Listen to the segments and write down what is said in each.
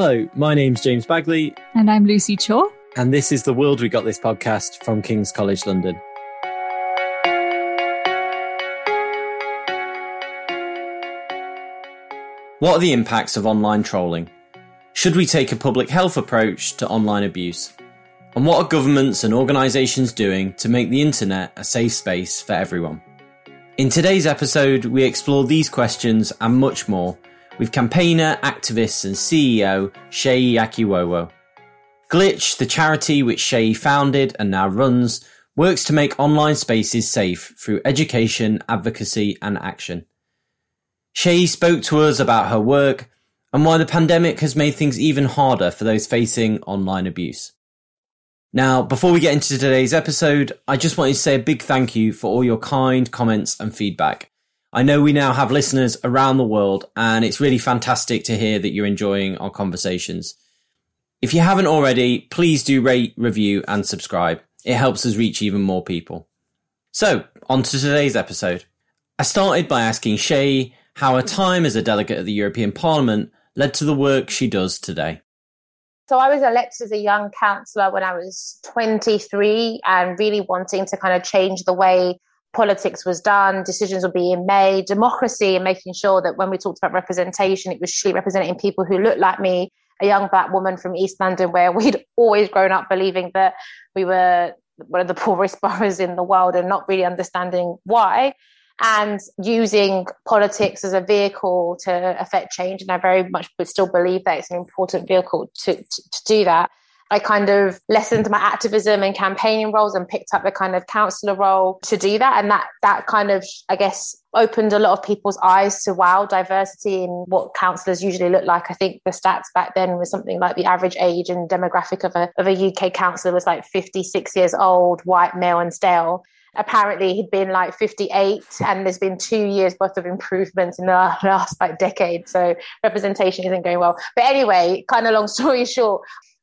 Hello, my name's James Bagley. And I'm Lucy Chaw. And this is the World We Got This podcast from King's College London. What are the impacts of online trolling? Should we take a public health approach to online abuse? And what are governments and organisations doing to make the internet a safe space for everyone? In today's episode, we explore these questions and much more with campaigner, activist, and CEO Seyi Akiwowo. Glitch, the charity which Seyi founded and now runs, works to make online spaces safe through education, advocacy, and action. Seyi spoke to us about her work and why the pandemic has made things even harder for those facing online abuse. Now, before we get into today's episode, I just wanted to say a big thank you for all your kind comments and feedback. I know we now have listeners around the world, and it's really fantastic to hear that you're enjoying our conversations. If you haven't already, please do rate, review, and subscribe. It helps us reach even more people. So, on to today's episode. I started by asking Seyi how her time as a delegate at the European Parliament led to the work she does today. So I was elected as a young councillor when I was 23 and really wanting to kind of change the way politics was done, decisions were being made, democracy, and making sure that when we talked about representation, it was truly representing people who looked like me, a young black woman from East London, where we'd always grown up believing that we were one of the poorest boroughs in the world and not really understanding why. And using politics as a vehicle to affect change. And I very much still believe that it's an important vehicle to, to, to do that. I kind of lessened my activism and campaigning roles and picked up the kind of councillor role to do that. And that that kind of, I guess, opened a lot of people's eyes to wow, diversity in what councillors usually look like. I think the stats back then was something like the average age and demographic of a of a UK councillor was like 56 years old, white, male, and stale apparently he'd been like 58 and there's been two years worth of improvements in the last like decade so representation isn't going well but anyway kind of long story short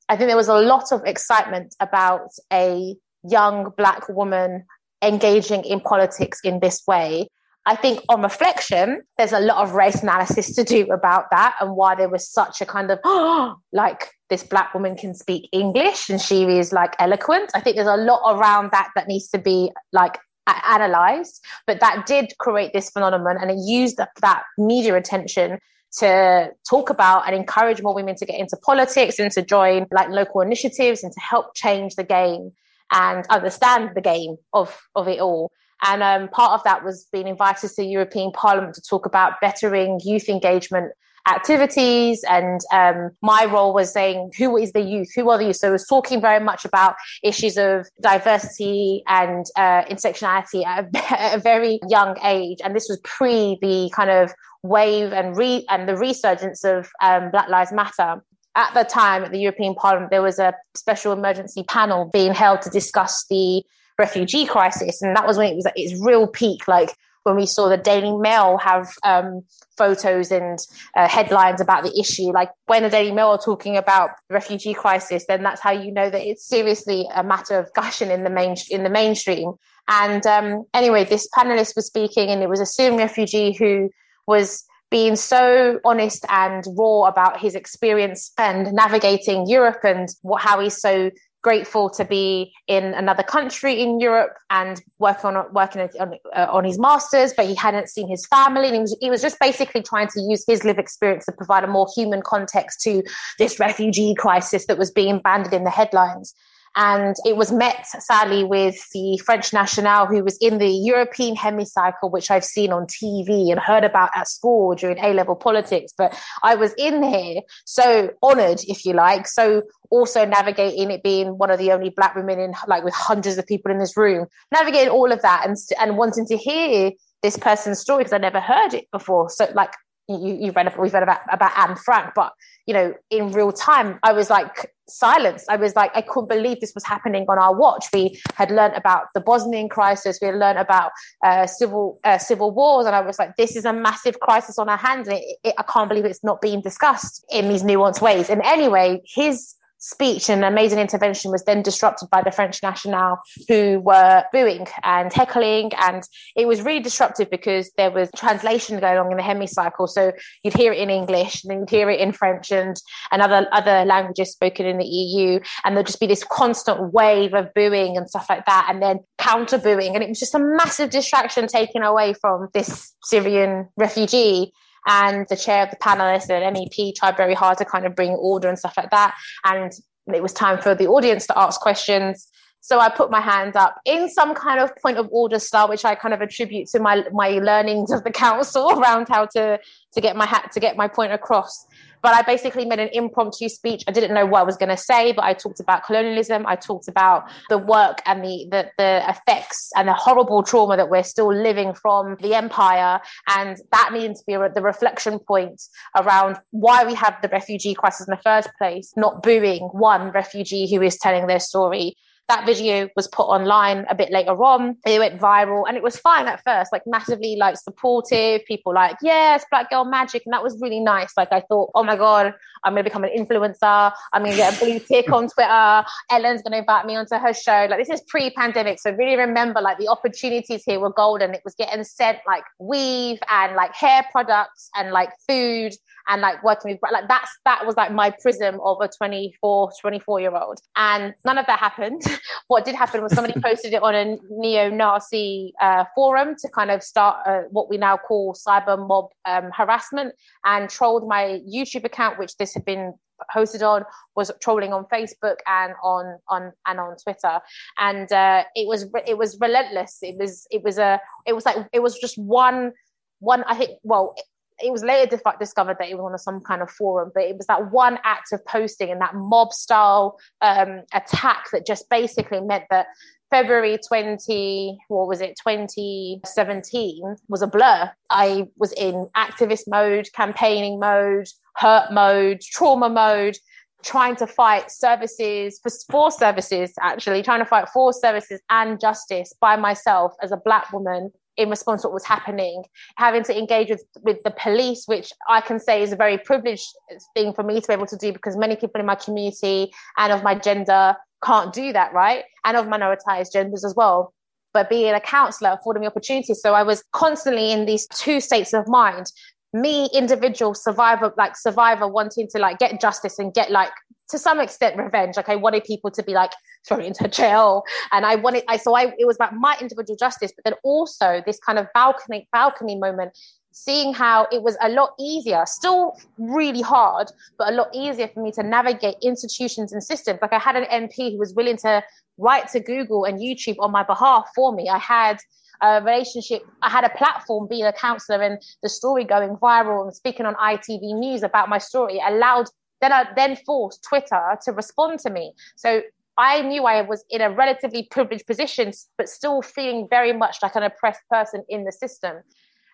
I think there was a lot of excitement about a young black woman engaging in politics in this way. I think on reflection, there's a lot of race analysis to do about that and why there was such a kind of oh, like this black woman can speak English and she is like eloquent. I think there's a lot around that that needs to be like analyzed, but that did create this phenomenon and it used that media attention to talk about and encourage more women to get into politics and to join like local initiatives and to help change the game and understand the game of, of it all. And um, part of that was being invited to the European Parliament to talk about bettering youth engagement activities. And um, my role was saying, who is the youth? Who are the youth? So it was talking very much about issues of diversity and uh, intersectionality at a, at a very young age. And this was pre the kind of wave and re and the resurgence of um, Black Lives Matter. At the time, at the European Parliament, there was a special emergency panel being held to discuss the refugee crisis, and that was when it was at its real peak. Like when we saw the Daily Mail have um, photos and uh, headlines about the issue. Like when the Daily Mail are talking about the refugee crisis, then that's how you know that it's seriously a matter of gushing in the main in the mainstream. And um, anyway, this panelist was speaking, and it was a Syrian refugee who was being so honest and raw about his experience and navigating Europe and what, how he's so grateful to be in another country in Europe and working on working on, uh, on his masters, but he hadn't seen his family. And he was, he was just basically trying to use his live experience to provide a more human context to this refugee crisis that was being banded in the headlines. And it was met, sadly, with the French National, who was in the European hemicycle, which I've seen on TV and heard about at school during A level politics. But I was in here, so honored, if you like. So also navigating it being one of the only black women in, like, with hundreds of people in this room, navigating all of that and, and wanting to hear this person's story because I never heard it before. So, like, you, you read we've read about about Anne Frank, but you know, in real time, I was like silenced. I was like, I couldn't believe this was happening on our watch. We had learned about the Bosnian crisis, we had learned about uh, civil uh, civil wars, and I was like, this is a massive crisis on our hands, and it, it, I can't believe it's not being discussed in these nuanced ways. And anyway, his speech and amazing intervention was then disrupted by the French National, who were booing and heckling. And it was really disruptive because there was translation going on in the hemicycle. So you'd hear it in English, and then you'd hear it in French and, and other, other languages spoken in the EU. And there'd just be this constant wave of booing and stuff like that, and then counter booing. And it was just a massive distraction taken away from this Syrian refugee and the chair of the panelists and MEP tried very hard to kind of bring order and stuff like that. And it was time for the audience to ask questions. So I put my hand up in some kind of point of order style, which I kind of attribute to my my learnings of the council around how to to get my hat to get my point across. But I basically made an impromptu speech. I didn't know what I was going to say, but I talked about colonialism. I talked about the work and the, the, the effects and the horrible trauma that we're still living from the empire. And that needs to be the reflection point around why we have the refugee crisis in the first place, not booing one refugee who is telling their story that video was put online a bit later on. It went viral and it was fine at first, like massively like supportive. People like, yes, black girl magic. And that was really nice. Like I thought, oh my God, I'm gonna become an influencer. I'm gonna get a blue tick on Twitter. Ellen's gonna invite me onto her show. Like this is pre-pandemic. So really remember like the opportunities here were golden. It was getting sent like weave and like hair products and like food and like working with like that's that was like my prism of a 24 24 year old and none of that happened what did happen was somebody posted it on a neo-nazi uh, forum to kind of start uh, what we now call cyber mob um, harassment and trolled my youtube account which this had been hosted on was trolling on Facebook and on on and on Twitter, and uh, it was it was relentless. It was it was a it was like it was just one one. I think well, it was later discovered that it was on some kind of forum, but it was that one act of posting and that mob style um, attack that just basically meant that February 20, what was it, 2017 was a blur. I was in activist mode, campaigning mode, hurt mode, trauma mode, trying to fight services for, for services, actually, trying to fight for services and justice by myself as a Black woman in response to what was happening, having to engage with, with the police, which I can say is a very privileged thing for me to be able to do because many people in my community and of my gender can't do that, right? And of minoritized genders as well. But being a counselor afforded me opportunities. So I was constantly in these two states of mind me individual survivor like survivor wanting to like get justice and get like to some extent revenge. Like i wanted people to be like thrown into jail. And i wanted i so i it was about my individual justice but then also this kind of balcony balcony moment seeing how it was a lot easier still really hard but a lot easier for me to navigate institutions and systems. Like i had an mp who was willing to write to google and youtube on my behalf for me. I had a relationship. I had a platform being a counselor and the story going viral and speaking on ITV News about my story allowed then I then forced Twitter to respond to me. So I knew I was in a relatively privileged position, but still feeling very much like an oppressed person in the system.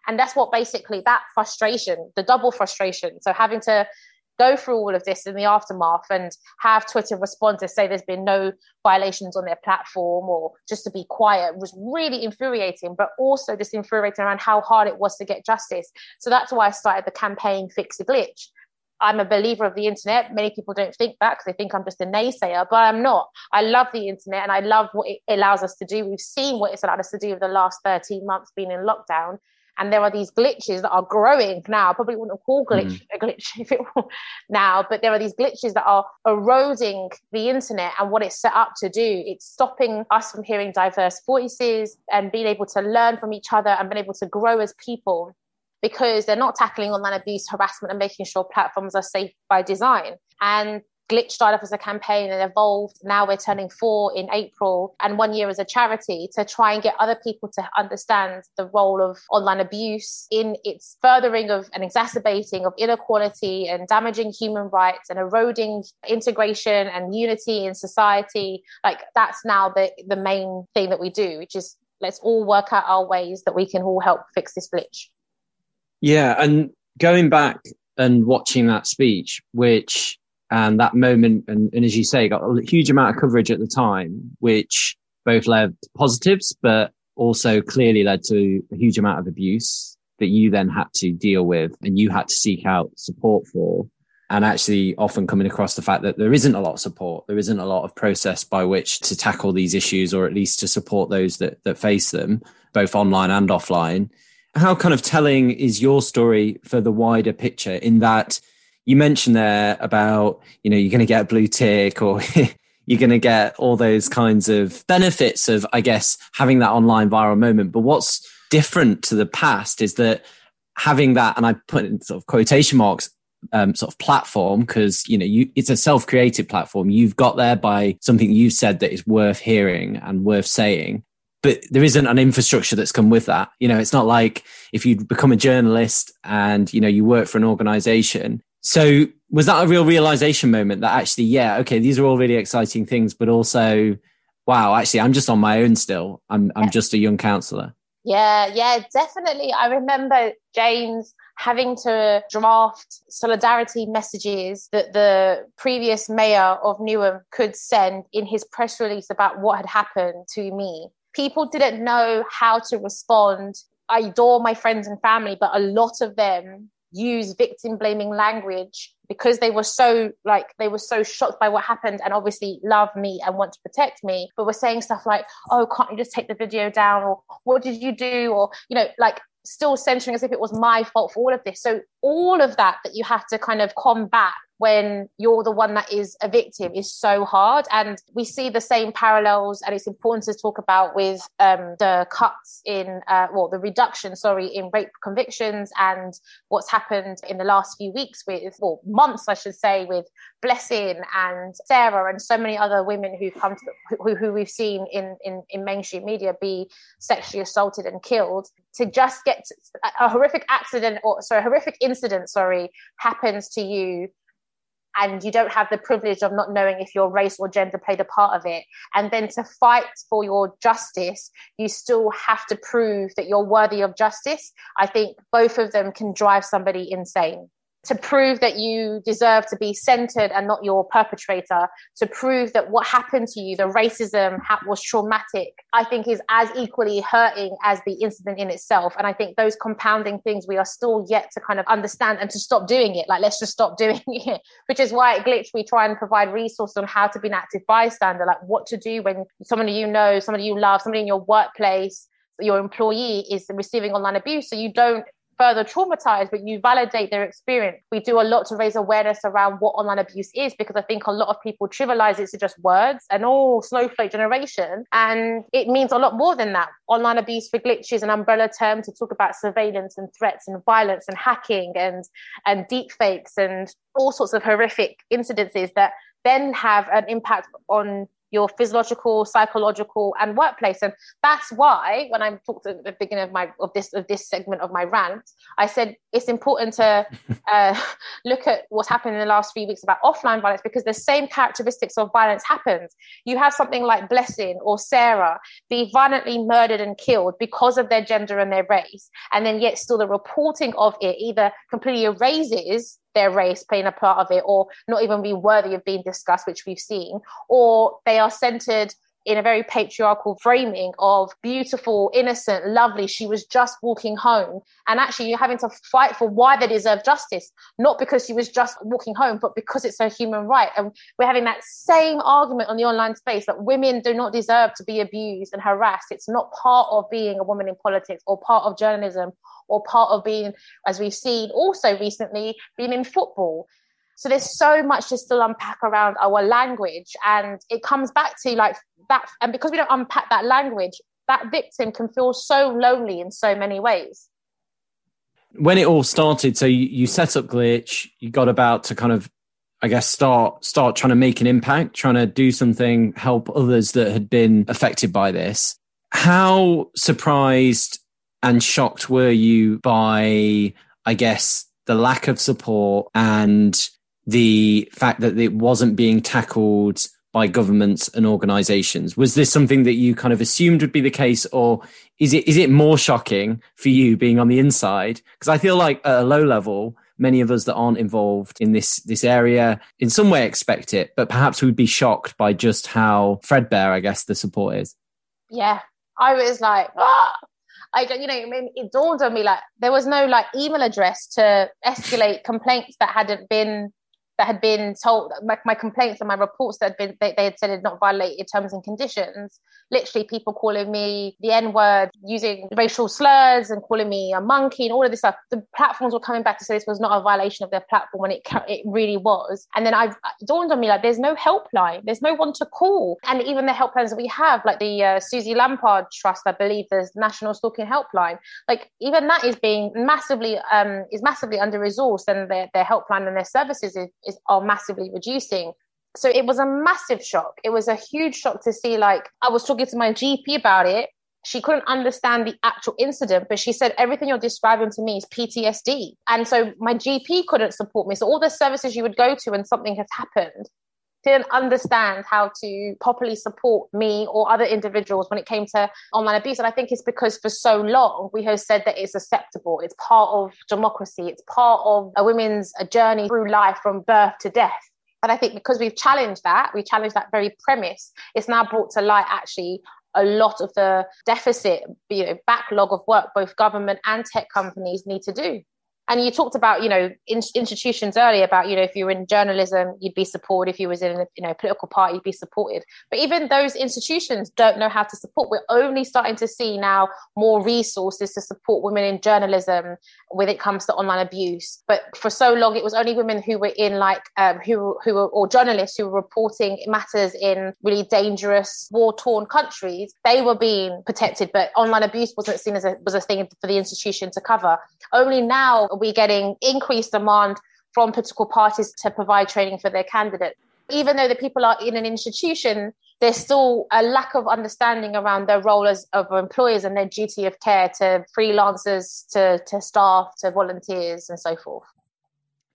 And that's what basically that frustration, the double frustration. So having to go through all of this in the aftermath and have Twitter respond to say there's been no violations on their platform or just to be quiet was really infuriating, but also just infuriating around how hard it was to get justice. So that's why I started the campaign Fix the Glitch. I'm a believer of the internet. Many people don't think that because they think I'm just a naysayer, but I'm not. I love the internet and I love what it allows us to do. We've seen what it's allowed us to do over the last 13 months being in lockdown and there are these glitches that are growing now. Probably wouldn't call glitch mm. a glitch if it were now, but there are these glitches that are eroding the internet and what it's set up to do. It's stopping us from hearing diverse voices and being able to learn from each other and being able to grow as people because they're not tackling online abuse, harassment, and making sure platforms are safe by design. And Glitch started off as a campaign and evolved. Now we're turning four in April and one year as a charity to try and get other people to understand the role of online abuse in its furthering of and exacerbating of inequality and damaging human rights and eroding integration and unity in society. Like that's now the, the main thing that we do, which is let's all work out our ways that we can all help fix this glitch. Yeah. And going back and watching that speech, which and that moment, and, and as you say, got a huge amount of coverage at the time, which both led to positives, but also clearly led to a huge amount of abuse that you then had to deal with and you had to seek out support for. and actually often coming across the fact that there isn't a lot of support there isn't a lot of process by which to tackle these issues or at least to support those that that face them both online and offline how kind of telling is your story for the wider picture in that you mentioned there about you know you're going to get a blue tick or you're going to get all those kinds of benefits of i guess having that online viral moment. But what's different to the past is that having that and i put in sort of quotation marks um, sort of platform because you know you it's a self-created platform. You've got there by something you've said that is worth hearing and worth saying but there isn't an infrastructure that's come with that. You know it's not like if you become a journalist and you know you work for an organization. So was that a real realization moment that actually yeah okay these are all really exciting things but also wow actually i'm just on my own still. I'm i'm just a young counselor yeah yeah definitely. I remember james having to draft solidarity messages that the previous mayor of Newham could send in his press release about what had happened to me. People didn't know how to respond. I adore my friends and family, but a lot of them use victim blaming language because they were so like they were so shocked by what happened and obviously love me and want to protect me but were saying stuff like oh can't you just take the video down or what did you do or you know like still centering as if it was my fault for all of this. So all of that that you have to kind of combat when you're the one that is a victim is so hard. And we see the same parallels, and it's important to talk about with um, the cuts in, uh, well, the reduction, sorry, in rape convictions and what's happened in the last few weeks with, or months, I should say, with Blessing and Sarah and so many other women who've come to, who, who we've seen in, in, in mainstream media be sexually assaulted and killed. To just get a horrific accident or sorry, a horrific incident, sorry, happens to you and you don't have the privilege of not knowing if your race or gender played a part of it. And then to fight for your justice, you still have to prove that you're worthy of justice. I think both of them can drive somebody insane to prove that you deserve to be centered and not your perpetrator, to prove that what happened to you, the racism was traumatic, I think is as equally hurting as the incident in itself. And I think those compounding things we are still yet to kind of understand and to stop doing it. Like, let's just stop doing it, which is why at Glitch we try and provide resources on how to be an active bystander, like what to do when somebody you know, somebody you love, somebody in your workplace, your employee is receiving online abuse. So you don't further traumatized, but you validate their experience. We do a lot to raise awareness around what online abuse is because I think a lot of people trivialize it to just words and oh, snowflake generation. And it means a lot more than that. Online abuse for glitch is an umbrella term to talk about surveillance and threats and violence and hacking and, and deep fakes and all sorts of horrific incidences that then have an impact on your physiological, psychological, and workplace. And that's why when I talked at the beginning of my of this of this segment of my rant, I said it's important to uh, look at what's happened in the last few weeks about offline violence because the same characteristics of violence happens. You have something like Blessing or Sarah be violently murdered and killed because of their gender and their race, and then yet still the reporting of it either completely erases their race playing a part of it or not even be worthy of being discussed, which we've seen, or they are centered in a very patriarchal framing of beautiful, innocent, lovely. She was just walking home. And actually, you're having to fight for why they deserve justice, not because she was just walking home, but because it's a human right. And we're having that same argument on the online space that women do not deserve to be abused and harassed. It's not part of being a woman in politics or part of journalism or part of being, as we've seen also recently, being in football. So there's so much to still unpack around our language. And it comes back to like that. And because we don't unpack that language, that victim can feel so lonely in so many ways. When it all started, so you, you set up Glitch, you got about to kind of I guess start start trying to make an impact, trying to do something, help others that had been affected by this. How surprised and shocked were you by, I guess, the lack of support and the fact that it wasn't being tackled by governments and organizations? Was this something that you kind of assumed would be the case, or is it is it more shocking for you being on the inside? Because I feel like at a low level, many of us that aren't involved in this this area in some way expect it, but perhaps we'd be shocked by just how threadbare, I guess, the support is. Yeah, I was like, ah! I you know, it dawned on me like there was no like email address to escalate complaints that hadn't been that had been told my, my complaints and my reports that had been they, they had said had not violated terms and conditions literally people calling me the n word using racial slurs and calling me a monkey and all of this stuff. The platforms were coming back to say this was not a violation of their platform when it it really was. And then i've dawned on me like there's no helpline. There's no one to call. And even the helplines that we have like the uh, Suzy Lamplugh trust i believe there's national stalking helpline like even that is being massively um is massively under resourced and their, their helpline and their services is, is are massively reducing so it was a massive shock it was a huge shock to see like i was talking to my gp about it she couldn't understand the actual incident, but she said everything you're describing to me is PTSD. And so my GP couldn't support me. So all the services you would go to when something has happened didn't understand how to properly support me or other individuals when it came to online abuse. And I think it's because for so long we have said that it's acceptable, it's part of democracy, it's part of a women's a journey through life from birth to death. And I think because we've challenged that, we challenged that very premise, it's now brought to light actually a lot of the deficit, you know, backlog of work both government and tech companies need to do and you talked about you know in, institutions earlier about you know if you were in journalism you'd be supported. If you was in a you know political party you'd be supported. But even those institutions don't know how to support. We're only starting to see now more resources to support women in journalism when it comes to online abuse. But for so long it was only women who were in like um, who who were or journalists who were reporting matters in really dangerous war torn countries. They were being protected but online abuse wasn't seen as a was a thing for the institution to cover. Only now we getting increased demand from political parties to provide training for their candidates. Even though the people are in an institution, there's still a lack of understanding around their role as of employers and their duty of care to freelancers, to, to staff, to volunteers, and so forth.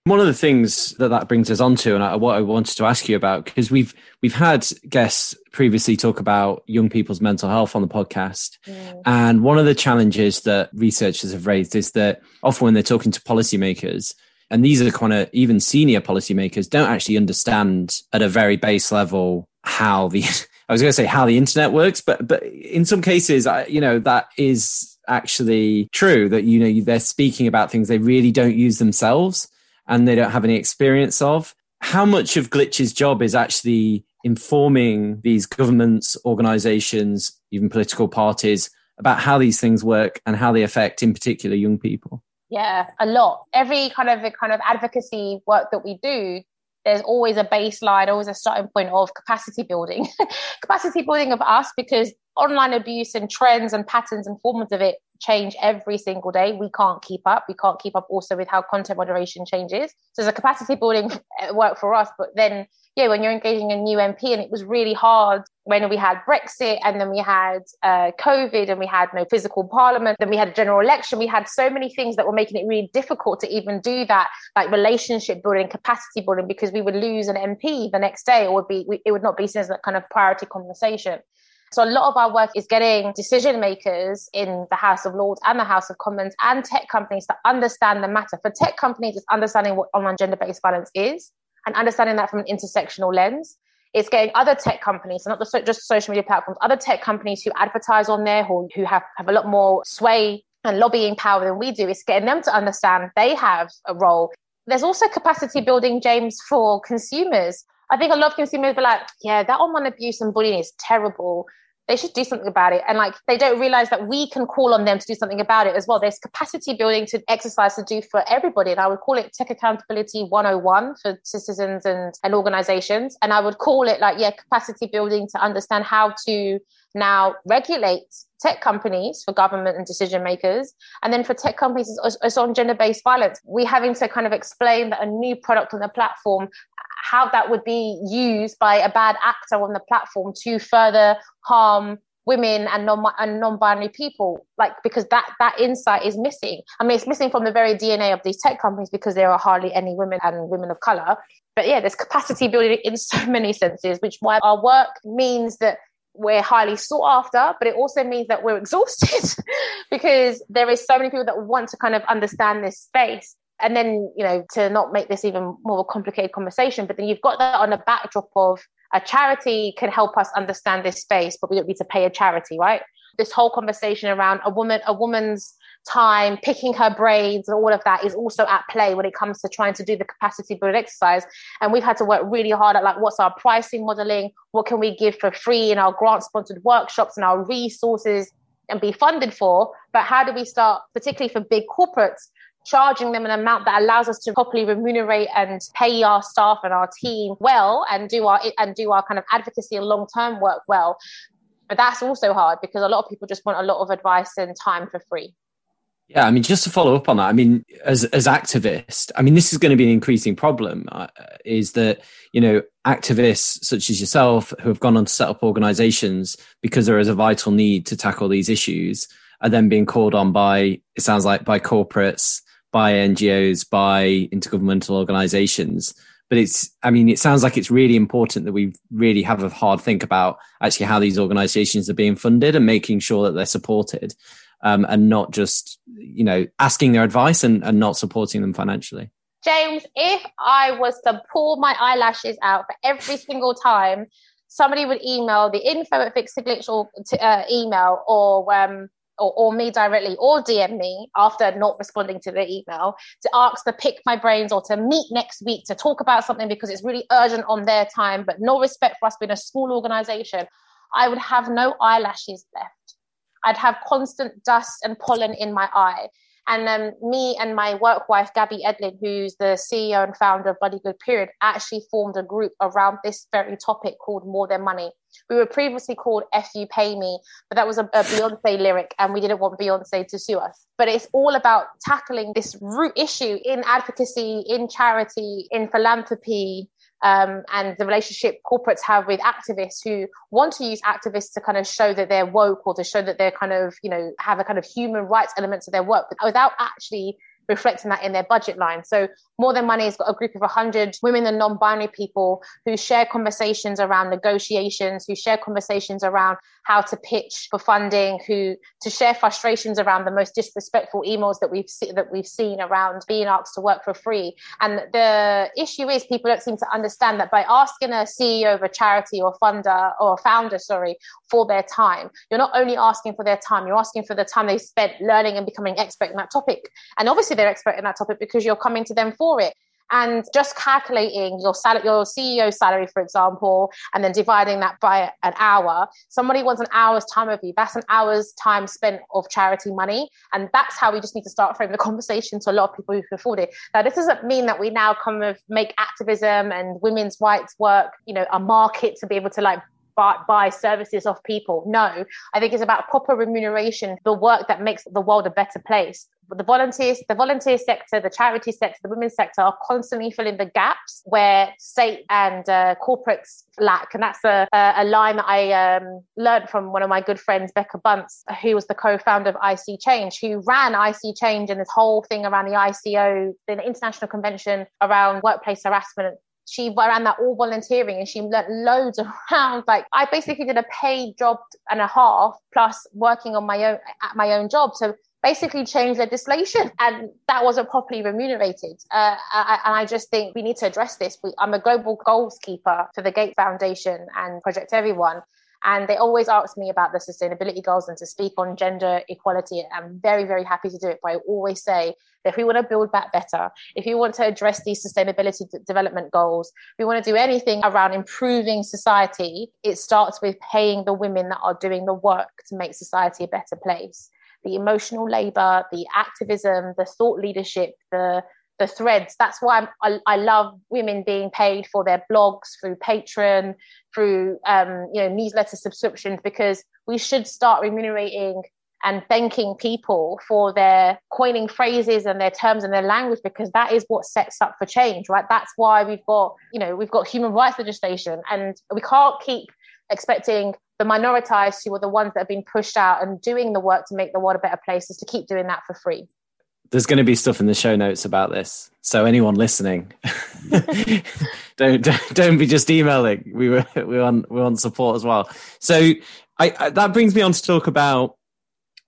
One of the things that that brings us onto, and I, what I wanted to ask you about, because we've we've had guests previously talk about young people's mental health on the podcast, mm. and one of the challenges that researchers have raised is that often when they're talking to policymakers, and these are kind of even senior policymakers, don't actually understand at a very base level how the I was going to say how the internet works, but but in some cases, I, you know, that is actually true that you know they're speaking about things they really don't use themselves and they don't have any experience of. How much of Glitch's job is actually informing these governments, organizations, even political parties about how these things work and how they affect, in particular, young people? Yeah, a lot. Every kind of kind of advocacy work that we do, there's always a baseline, always a starting point of capacity building. capacity building of us because online abuse and trends and patterns and forms of it change every single day. We can't keep up. We can't keep up also with how content moderation changes. So there's a capacity building work for us. But then, yeah, when you're engaging a new MP, and it was really hard when we had Brexit and then we had uh, COVID and we had no physical parliament, then we had a general election. We had so many things that were making it really difficult to even do that, like relationship building, capacity building, because we would lose an MP the next day, or would be it would not be seen as that kind of priority conversation. So a lot of our work is getting decision makers in the House of Lords and the House of Commons and tech companies to understand the matter. For tech companies, it's understanding what online gender based violence is and understanding that from an intersectional lens. It's getting other tech companies, so not just social media platforms, other tech companies who advertise on there, who, who have, have a lot more sway and lobbying power than we do. It's getting them to understand they have a role. There's also capacity building, James, for consumers I think a lot of consumers be like, yeah, that online abuse and bullying is terrible. They should do something about it. And like they don't realize that we can call on them to do something about it as well. There's capacity building to exercise to do for everybody. And I would call it tech accountability 101 for citizens and, and organizations. And I would call it like, yeah, capacity building to understand how to now regulate tech companies for government and decision makers. And then for tech companies, it's, on gender based violence. We having to kind of explain that a new product on the platform how that would be used by a bad actor on the platform to further harm women and non and non-binary people like because that that insight is missing. I mean it's missing from the very dna of these tech companies because there are hardly any women and women of color. But yeah there's capacity building in so many senses which why our work means that we're highly sought after but it also means that we're exhausted because there is so many people that want to kind of understand this space and then you know to not make this even more of a complicated conversation but then you've got that on a backdrop of a charity can help us understand this space but we don't need to pay a charity right this whole conversation around a woman a woman's time, picking her brains, and all of that is also at play when it comes to trying to do the capacity build exercise. And we've had to work really hard at like what's our pricing modeling, what can we give for free in our grant sponsored workshops and our resources and be funded for. But how do we start, particularly for big corporates, charging them an amount that allows us to properly remunerate and pay our staff and our team well and do our and do our kind of advocacy and long term work well. But that's also hard because a lot of people just want a lot of advice and time for free. Yeah, I mean, just to follow up on that, I mean, as as activists, I mean, this is going to be an increasing problem. Uh, is that you know activists such as yourself who have gone on to set up organisations because there is a vital need to tackle these issues are then being called on by it sounds like by corporates, by NGOs, by intergovernmental organisations. But it's, I mean, it sounds like it's really important that we really have a hard think about actually how these organisations are being funded and making sure that they're supported um, and not just you know asking their advice and, and not supporting them financially james if i was to pull my eyelashes out for every single time somebody would email the info at fix the glitch or uh, email or um, or, or, me directly or DM me after not responding to the email to ask to pick my brains or to meet next week to talk about something because it's really urgent on their time, but no respect for us being a small organization, I would have no eyelashes left. I'd have constant dust and pollen in my eye. And then me and my work wife, Gabby Edlin, who's the CEO and founder of Bloody Good Period, actually formed a group around this very topic called More Than Money. We were previously called F You Pay Me, but that was a, a Beyonce lyric and we didn't want Beyonce to sue us. But it's all about tackling this root issue in advocacy, in charity, in philanthropy, um, and the relationship corporates have with activists who want to use activists to kind of show that they're woke or to show that they're kind of, you know, have a kind of human rights element to their work without actually reflecting that in their budget line. So More Than Money has got a group of 100 women and non-binary people who share conversations around negotiations, who share conversations around how to pitch for funding, who to share frustrations around the most disrespectful emails that we've that we've seen around being asked to work for free. And the issue is people don't seem to understand that by asking a CEO of a charity or funder or founder, sorry, for their time, you're not only asking for their time, you're asking for the time they spent learning and becoming expert in that topic. And obviously they're expert in that topic because you're coming to them for it and just calculating your salary, your CEO salary, for example, and then dividing that by an hour. Somebody wants an hour's time of you. That's an hour's time spent of charity money, and that's how we just need to start framing the conversation to a lot of people who can afford it. Now, this doesn't mean that we now kind of make activism and women's rights work, you know, a market to be able to like buy, buy services off people. No, I think it's about proper remuneration, the work that makes the world a better place the volunteers, the volunteer sector, the charity sector, the women's sector are constantly filling the gaps where state and uh, corporates lack. And that's a, a line that I um, learned from one of my good friends, Becca Bunce, who was the co-founder of IC Change, who ran IC Change and this whole thing around the ICO, the International Convention around workplace harassment she ran that all volunteering and she learned loads around like i basically did a paid job and a half plus working on my own at my own job so basically change legislation and that wasn't properly remunerated. Uh, I, and I just think we need to address this. We, I'm a global goals keeper for the Gates Foundation and Project Everyone. And they always ask me about the sustainability goals and to speak on gender equality. I'm very, very happy to do it. But I always say that if we want to build back better, if you want to address these sustainability d- development goals, if we want to do anything around improving society, it starts with paying the women that are doing the work to make society a better place the emotional labor, the activism, the thought leadership, the the threads. That's why I, I love women being paid for their blogs through Patreon, through um, you know newsletter subscriptions, because we should start remunerating and thanking people for their coining phrases and their terms and their language because that is what sets up for change right that's why we've got you know we've got human rights legislation and we can't keep expecting the minoritized who are the ones that have been pushed out and doing the work to make the world a better place is to keep doing that for free. There's going to be stuff in the show notes about this. So anyone listening, don't, don't, don't be just emailing. We were we want we want support as well. So I, I, that brings me on to talk about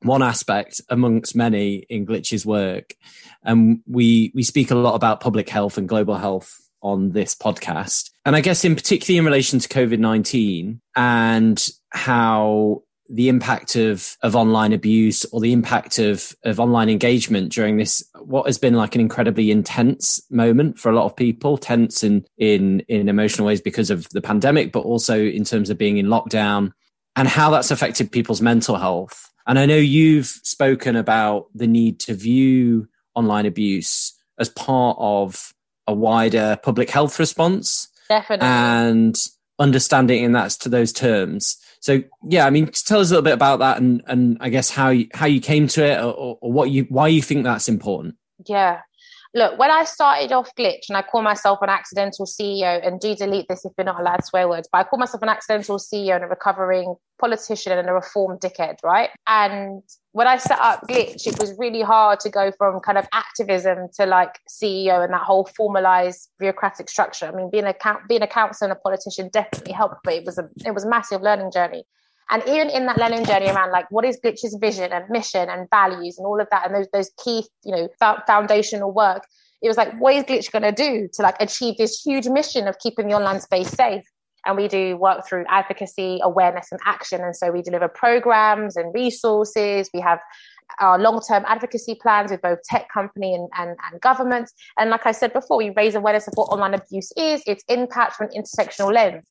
one aspect amongst many in Glitch's work, and we we speak a lot about public health and global health on this podcast. And I guess in particularly in relation to COVID 19 and how the impact of of online abuse or the impact of of online engagement during this what has been like an incredibly intense moment for a lot of people tense in in in emotional ways because of the pandemic but also in terms of being in lockdown and how that's affected people's mental health. And i know you've spoken about the need to view online abuse as part of a wider public health response. Definitely. And understanding in that to those terms so yeah, I mean, tell us a little bit about that, and and I guess how you, how you came to it, or, or what you why you think that's important. Yeah, look, when I started off Glitch, and I call myself an accidental CEO, and do delete this if you're not allowed swear words, but I call myself an accidental CEO and a recovering politician and a reformed dickhead, right? And when I set up Glitch, it was really hard to go from kind of activism to like CEO and that whole formalized bureaucratic structure. I mean, being a being a councillor and a politician definitely helped, but it was a it was a massive learning journey. And even in that learning journey around like what is Glitch's vision and mission and values and all of that and those those key you know foundational work, it was like what is Glitch going to do to like achieve this huge mission of keeping the online space safe? And we do work through advocacy, awareness, and action. And so we deliver programs and resources. We have our long-term advocacy plans with both tech company and, and, and governments. And like I said before, we raise awareness of what online abuse is, its impact from an intersectional lens.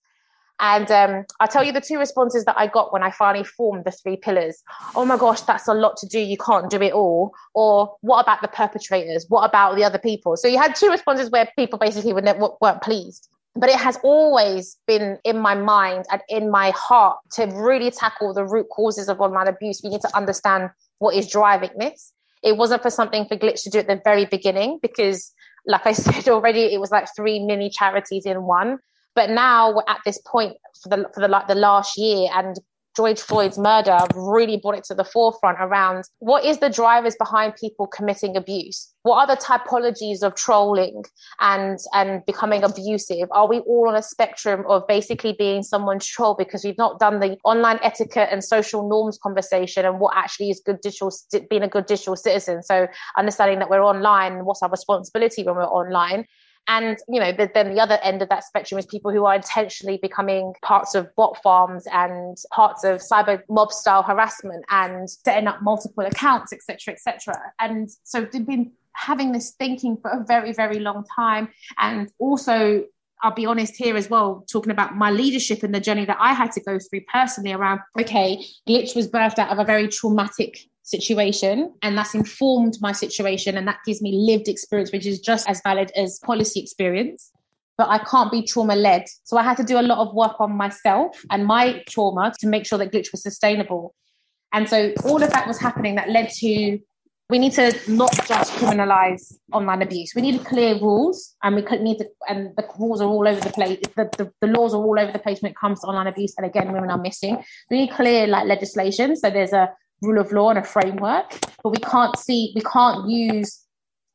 And um, I'll tell you the two responses that I got when I finally formed the three pillars. Oh my gosh, that's a lot to do. You can't do it all. Or what about the perpetrators? What about the other people? So you had two responses where people basically weren't pleased. But it has always been in my mind and in my heart to really tackle the root causes of online abuse. We need to understand what is driving this. It wasn't for something for Glitch to do at the very beginning because, like I said already, it was like three mini charities in one. But now we're at this point for the for the like the last year, and George Floyd's murder really brought it to the forefront around what is the drivers behind people committing abuse? What are the typologies of trolling and and becoming abusive? Are we all on a spectrum of basically being someone's troll because we've not done the online etiquette and social norms conversation and what actually is good digital being a good digital citizen? So understanding that we're online, what's our responsibility when we're online? And, you know, the, then the other end of that spectrum is people who are intentionally becoming parts of bot farms and parts of cyber mob style harassment and setting up multiple accounts, etc., etc. And so they've been having this thinking for a very, very long time. And also I'll be honest here as well, talking about my leadership and the journey that I had to go through personally around, okay, Glitch was birthed out of a very traumatic situation and that's informed my situation and that gives me lived experience which is just as valid as policy experience but I can't be trauma led. So I had to do a lot of work on myself and my trauma to make sure that glitch was sustainable. And so all of that was happening that led to we need to not just criminalize online abuse. We need clear rules, and we need to, and the rules are all over the place. The, the, the, laws are all over the place when it comes to online abuse. And again, women are missing. We need clear like legislation. So there's a rule of law and a framework, but we can't see, we can't use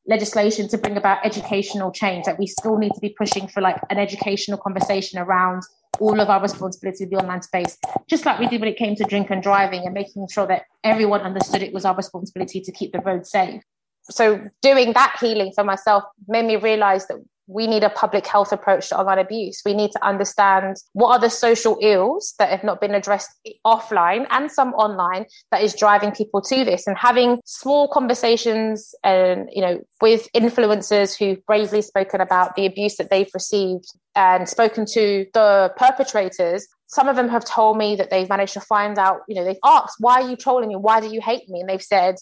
legislation to bring about educational change. That we still need to be pushing for like an educational conversation around all of our responsibility in the online space, just like we did when it came to drink and driving and making sure that everyone understood it was our responsibility to keep the road safe. So doing that healing for myself made me realize that we need a public health approach to online abuse. We need to understand what are the social ills that have not been addressed offline and some online that is driving people to this and having small conversations and you know with influencers who've bravely spoken about the abuse that they've received and spoken to the perpetrators some of them have told me that they've managed to find out you know they've asked why are you trolling me why do you hate me and they've said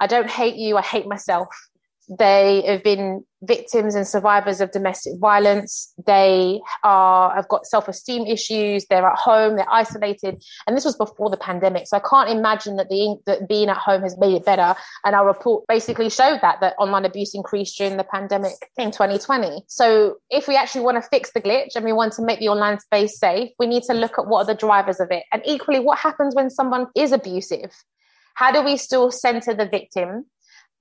I don't hate you, I hate myself. They have been victims and survivors of domestic violence. They are have got self esteem issues. They're at home. They're isolated, and this was before the pandemic. So I can't imagine that the that being at home has made it better. And our report basically showed that that online abuse increased during the pandemic in 2020. So if we actually want to fix the glitch and we want to make the online space safe, we need to look at what are the drivers of it, and equally what happens when someone is abusive. How do we still center the victim?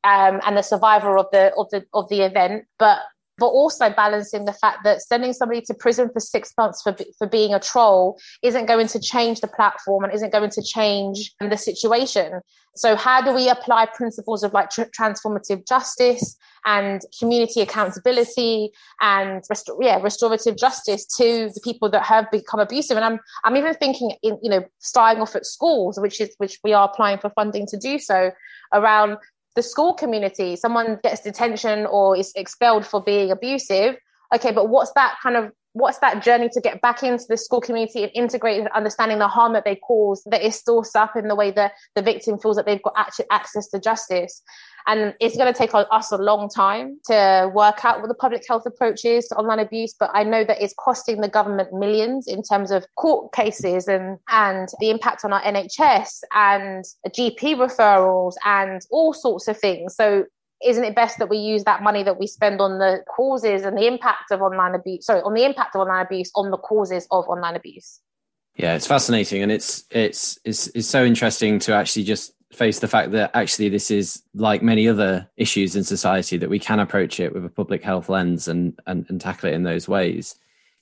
Um, and the survivor of the of the of the event, but but also balancing the fact that sending somebody to prison for six months for, for being a troll isn't going to change the platform and isn't going to change the situation. So, how do we apply principles of like tr- transformative justice and community accountability and rest- yeah, restorative justice to the people that have become abusive? And I'm I'm even thinking in you know starting off at schools, which is which we are applying for funding to do so around the school community. Someone gets detention or is expelled for being abusive. Okay, but what's that kind of what's that journey to get back into the school community and integrate understanding the harm that they cause that is still up in the way that the victim feels that they've got access to justice and it's going to take us a long time to work out what the public health approach is to online abuse but i know that it's costing the government millions in terms of court cases and and the impact on our nhs and gp referrals and all sorts of things. So isn't it best that we use that money that we spend on the causes and the impact of online abuse sorry on the impact of online abuse on the causes of online abuse? Yeah it's fascinating and it's it's it's, it's so interesting to actually just face the fact that actually this is like many other issues in society that we can approach it with a public health lens and and, and tackle it in those ways.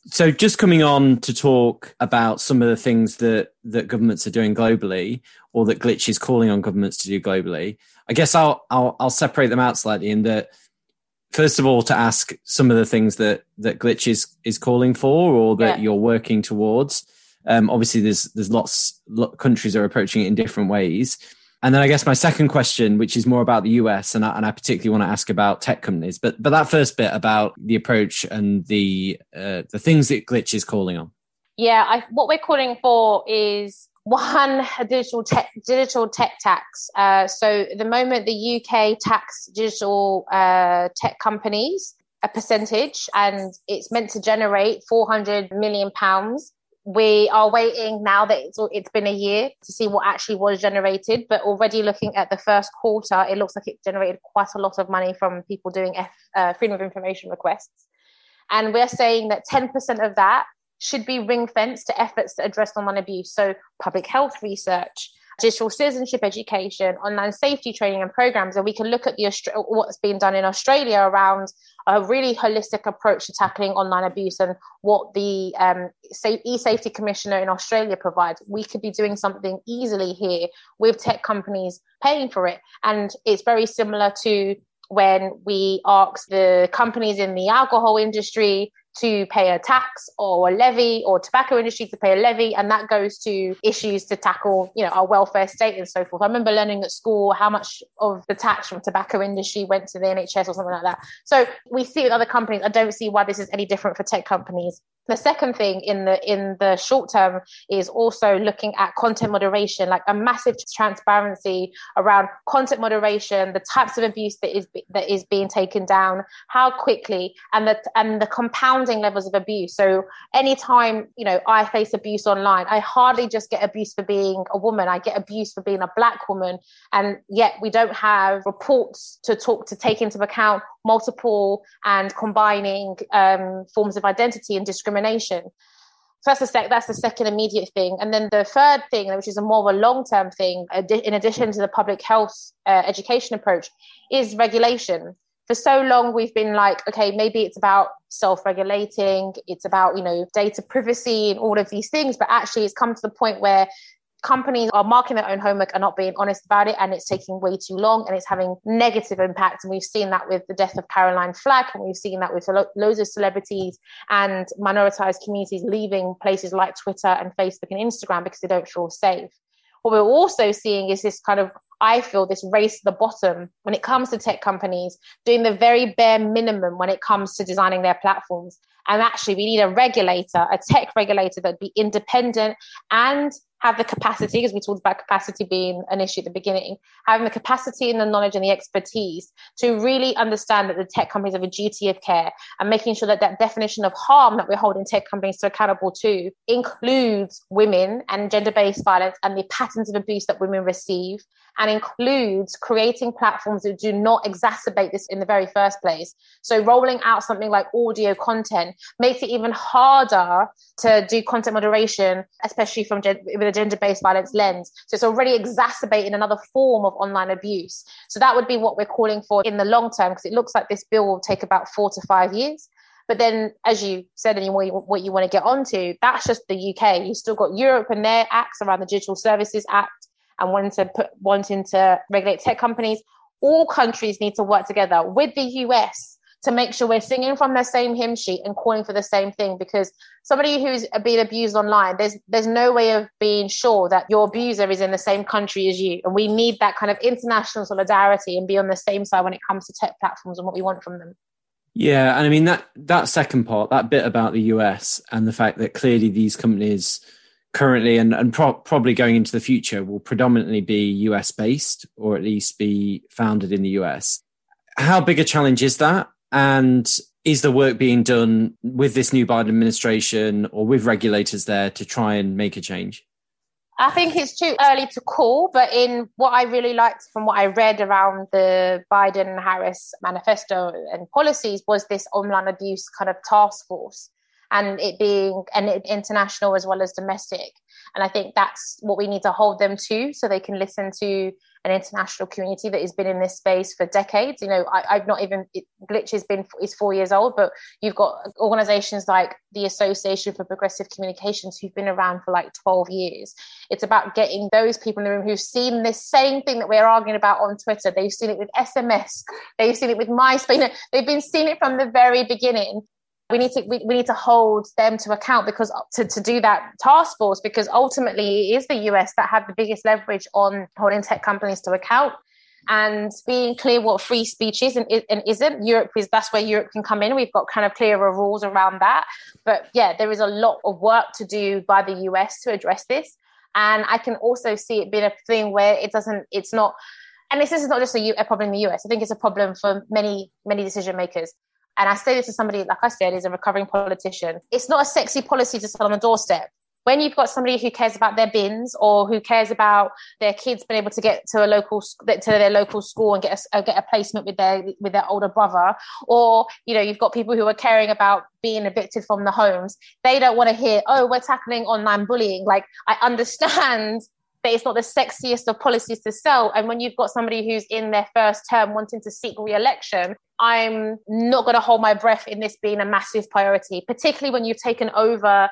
So just coming on to talk about some of the things that that governments are doing globally or that glitch is calling on governments to do globally i guess i'll i'll, I'll separate them out slightly in that first of all to ask some of the things that that glitch is is calling for or that yeah. you're working towards. Um, obviously there's there's lots countries are approaching it in different ways and then I guess my second question, which is more about the US, and I, and I particularly want to ask about tech companies, but but that first bit about the approach and the uh, the things that Glitch is calling on. Yeah, I, what we're calling for is one a digital tech digital tech tax. Uh, so the moment the UK tax digital uh, tech companies a percentage, and it's meant to generate 400 million pounds we are waiting now that it's, it's been a year to see what actually was generated but already looking at the first quarter it looks like it generated quite a lot of money from people doing F, uh, freedom of information requests. And we're saying that 10% of that should be ring fenced to efforts to address online abuse. So public health research digital citizenship education, online safety training and programs. And we can look at the what's being done in Australia around a really holistic approach to tackling online abuse and what the um, e-safety commissioner in Australia provides. We could be doing something easily here with tech companies paying for it. And it's very similar to when we ask the companies in the alcohol industry to pay a tax or a levy or tobacco industry to pay a levy and that goes to issues to tackle you know our welfare state and so forth. I remember learning at school how much of the tax from tobacco industry went to the nhs or something like that. So we see with other companies i don't see why this is any different for tech companies the second thing in the in the short term is also looking at content moderation like a massive transparency around content moderation the types of abuse that is that is being taken down how quickly and the and the compounding levels of abuse. So anytime you know i face abuse online i hardly just get abuse for being a woman. I get abuse for being a black woman. And yet we don't have reports to talk to take into account multiple and combining um, forms of identity and discrimination. So that's the sec- that's the second immediate thing, and then the third thing, which is a more of a long term thing, in addition to the public health uh, education approach, is regulation. For so long, we've been like, okay, maybe it's about self regulating, it's about you know data privacy and all of these things, but actually, it's come to the point where companies are marking their own homework and not being honest about it and it's taking way too long and it's having negative impact and we've seen that with the death of caroline flack and we've seen that with lo- loads of celebrities and minoritized communities leaving places like twitter and facebook and instagram because they don't feel safe what we're also seeing is this kind of I feel this race to the bottom when it comes to tech companies doing the very bare minimum when it comes to designing their platforms. And actually, we need a regulator, a tech regulator that'd be independent and have the capacity, because we talked about capacity being an issue at the beginning, having the capacity and the knowledge and the expertise to really understand that the tech companies have a duty of care and making sure that that definition of harm that we're holding tech companies to accountable to includes women and gender based violence and the patterns of abuse that women receive and includes creating platforms that do not exacerbate this in the very first place. So rolling out something like audio content makes it even harder to do content moderation, especially from with a gender-based violence lens. So it's already exacerbating another form of online abuse. So that would be what we're calling for in the long term, because it looks like this bill will take about four to five years. But then, as you said, and what you want to get onto, that's just the UK. You've still got Europe and their acts around the Digital Services Act and wanting to put wanting to regulate tech companies. All countries need to work together with the US to make sure we're singing from the same hymn sheet and calling for the same thing because somebody who's being abused online there's there's no way of being sure that your abuser is in the same country as you and we need that kind of international solidarity and be on the same side when it comes to tech platforms and what we want from them yeah and i mean that that second part that bit about the us and the fact that clearly these companies currently and, and pro- probably going into the future will predominantly be US based or at least be founded in the US. How big a challenge is that? And is the work being done with this new Biden administration or with regulators there to try and make a change? I think it's too early to call, but in what I really liked from what I read around the Biden Harris manifesto and policies was this online abuse kind of task force and it being and international as well as domestic. And I think that's what we need to hold them to so they can listen to an international community that has been in this space for decades. You know, I, have not even it, Glitch has been is four years old, but you've got organisations like the Association for Progressive Communications who've been around for like twelve years. It's about getting those people in the room who've seen this same thing that we're arguing about on Twitter. They've seen it with SMS. They've seen it with MySpace. They've been seeing it from the very beginning we need to we, we need to hold them to account because to, to do that task force because ultimately it is the US that have the biggest leverage on holding tech companies to account and being clear what free speech is and, and isn't. Europe is that's where Europe can come in. We've got kind of clearer rules around that. But yeah, there is a lot of work to do by the US to address this. And I can also see it being a thing where it doesn't, it's not, and this, this is not just a, a problem in the US. I think it's a problem for many, many decision makers and I say this to somebody, like I said, is a recovering politician. It's not a sexy policy to sell on a doorstep. When you've got somebody who cares about their bins or who cares about their kids being able to get to a local to their local school and get a, uh, get a placement with their with their older brother, or you know you've got people who are caring about being evicted from the homes, they don't want to hear, oh, we're tackling online bullying. Like I understand that it's not the sexiest of policies to sell. And when you've got somebody who's in their first term wanting to seek re-election, I'm not going to hold my breath in this being a massive priority, particularly when you've taken over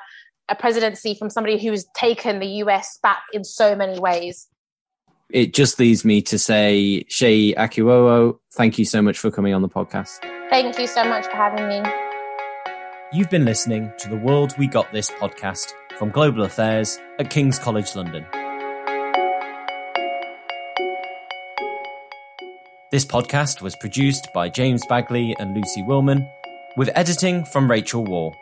a presidency from somebody who's taken the US back in so many ways. It just leaves me to say, Seyi Akiwowo, thank you so much for coming on the podcast. Thank you so much for having me. You've been listening to the World We Got This podcast from Global Affairs at King's College London. This podcast was produced by James Bagley and Lucy Willman, with editing from Rachel War.